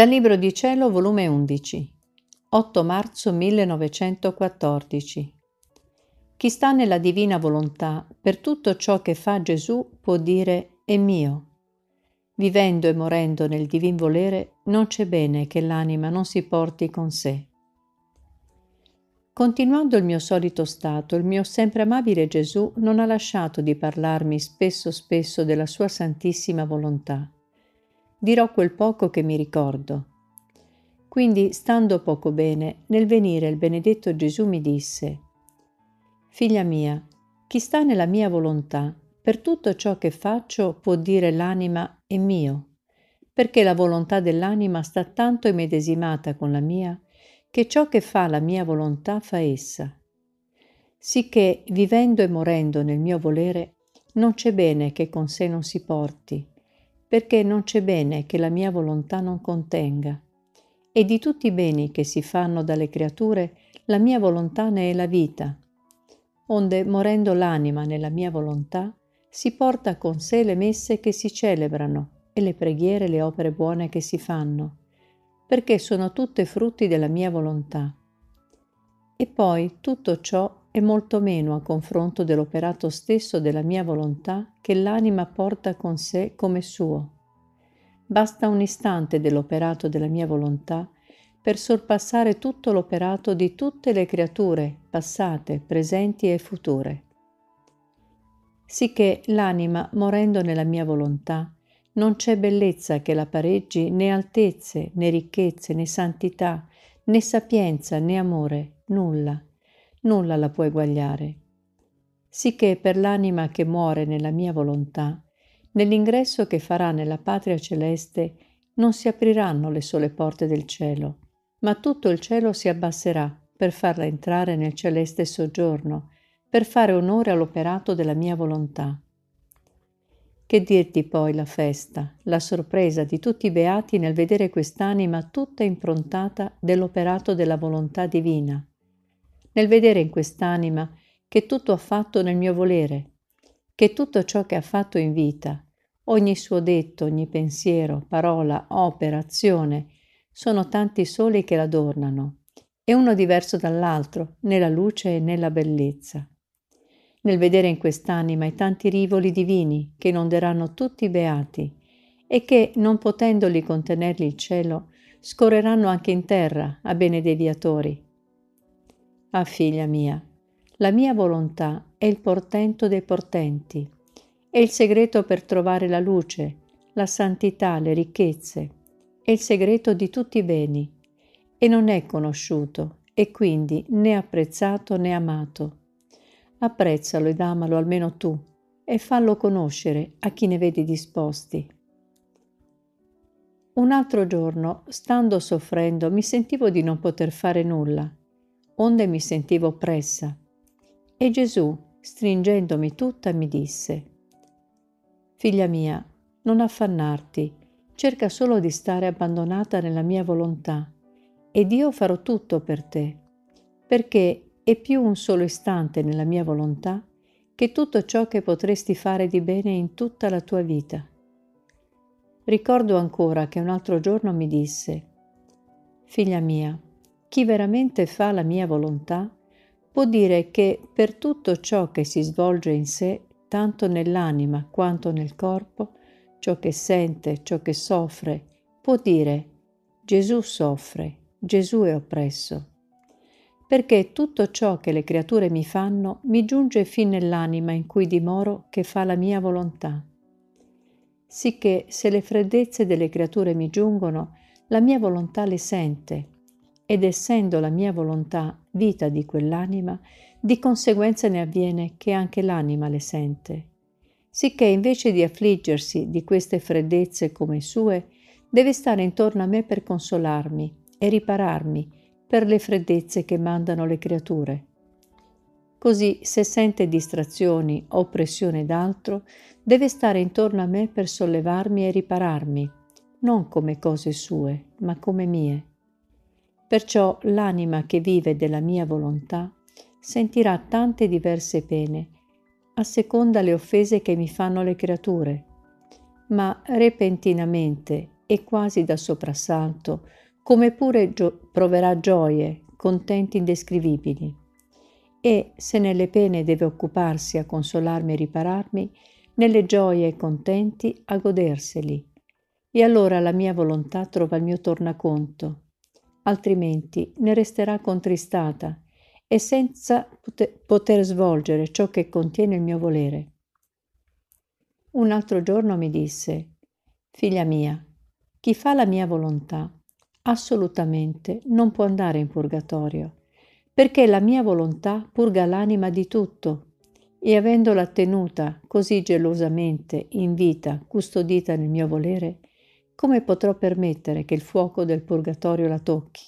Dal Libro di Cielo, volume 11, 8 marzo 1914. Chi sta nella divina volontà, per tutto ciò che fa Gesù, può dire è mio. Vivendo e morendo nel divin volere, non c'è bene che l'anima non si porti con sé. Continuando il mio solito stato, il mio sempre amabile Gesù non ha lasciato di parlarmi spesso spesso della sua santissima volontà dirò quel poco che mi ricordo. Quindi, stando poco bene, nel venire il benedetto Gesù mi disse, Figlia mia, chi sta nella mia volontà, per tutto ciò che faccio può dire l'anima è mio, perché la volontà dell'anima sta tanto immedesimata con la mia, che ciò che fa la mia volontà fa essa. Sicché, vivendo e morendo nel mio volere, non c'è bene che con sé non si porti, perché non c'è bene che la mia volontà non contenga. E di tutti i beni che si fanno dalle creature, la mia volontà ne è la vita. Onde, morendo l'anima nella mia volontà, si porta con sé le messe che si celebrano e le preghiere e le opere buone che si fanno, perché sono tutte frutti della mia volontà. E poi tutto ciò è molto meno a confronto dell'operato stesso della mia volontà che l'anima porta con sé come suo. Basta un istante dell'operato della mia volontà per sorpassare tutto l'operato di tutte le creature, passate, presenti e future. Sicché l'anima, morendo nella mia volontà, non c'è bellezza che la pareggi né altezze, né ricchezze, né santità, né sapienza, né amore, nulla nulla la può eguagliare. Sicché per l'anima che muore nella mia volontà, nell'ingresso che farà nella patria celeste, non si apriranno le sole porte del cielo, ma tutto il cielo si abbasserà per farla entrare nel celeste soggiorno, per fare onore all'operato della mia volontà. Che dirti poi la festa, la sorpresa di tutti i beati nel vedere quest'anima tutta improntata dell'operato della volontà divina, nel vedere in quest'anima che tutto ha fatto nel mio volere, che tutto ciò che ha fatto in vita, ogni suo detto, ogni pensiero, parola, opera, azione, sono tanti soli che l'adornano, e uno diverso dall'altro, nella luce e nella bellezza. Nel vedere in quest'anima i tanti rivoli divini che inonderanno tutti i beati e che, non potendoli contenerli il cielo, scorreranno anche in terra a bene dei viatori, Ah figlia mia, la mia volontà è il portento dei portenti, è il segreto per trovare la luce, la santità, le ricchezze, è il segreto di tutti i beni e non è conosciuto e quindi né apprezzato né amato. Apprezzalo ed amalo almeno tu e fallo conoscere a chi ne vedi disposti. Un altro giorno, stando soffrendo, mi sentivo di non poter fare nulla onde mi sentivo oppressa. E Gesù, stringendomi tutta, mi disse, Figlia mia, non affannarti, cerca solo di stare abbandonata nella mia volontà, ed io farò tutto per te, perché è più un solo istante nella mia volontà che tutto ciò che potresti fare di bene in tutta la tua vita. Ricordo ancora che un altro giorno mi disse, Figlia mia, chi veramente fa la mia volontà può dire che per tutto ciò che si svolge in sé, tanto nell'anima quanto nel corpo, ciò che sente, ciò che soffre, può dire Gesù soffre, Gesù è oppresso. Perché tutto ciò che le creature mi fanno mi giunge fin nell'anima in cui dimoro che fa la mia volontà. Sicché se le freddezze delle creature mi giungono, la mia volontà le sente ed essendo la mia volontà vita di quell'anima, di conseguenza ne avviene che anche l'anima le sente. Sicché invece di affliggersi di queste freddezze come sue, deve stare intorno a me per consolarmi e ripararmi per le freddezze che mandano le creature. Così se sente distrazioni o oppressione d'altro, deve stare intorno a me per sollevarmi e ripararmi, non come cose sue, ma come mie. Perciò l'anima che vive della mia volontà sentirà tante diverse pene, a seconda le offese che mi fanno le creature, ma repentinamente e quasi da soprassalto, come pure gio- proverà gioie, contenti indescrivibili. E se nelle pene deve occuparsi a consolarmi e ripararmi, nelle gioie contenti a goderseli. E allora la mia volontà trova il mio tornaconto, altrimenti ne resterà contristata e senza poter svolgere ciò che contiene il mio volere. Un altro giorno mi disse, Figlia mia, chi fa la mia volontà assolutamente non può andare in purgatorio, perché la mia volontà purga l'anima di tutto e avendola tenuta così gelosamente in vita, custodita nel mio volere, come potrò permettere che il fuoco del purgatorio la tocchi?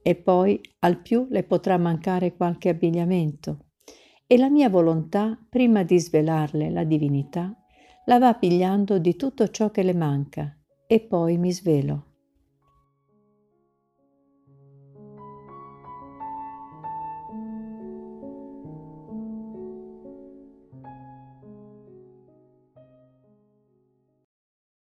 E poi al più le potrà mancare qualche abbigliamento. E la mia volontà, prima di svelarle la divinità, la va pigliando di tutto ciò che le manca, e poi mi svelo.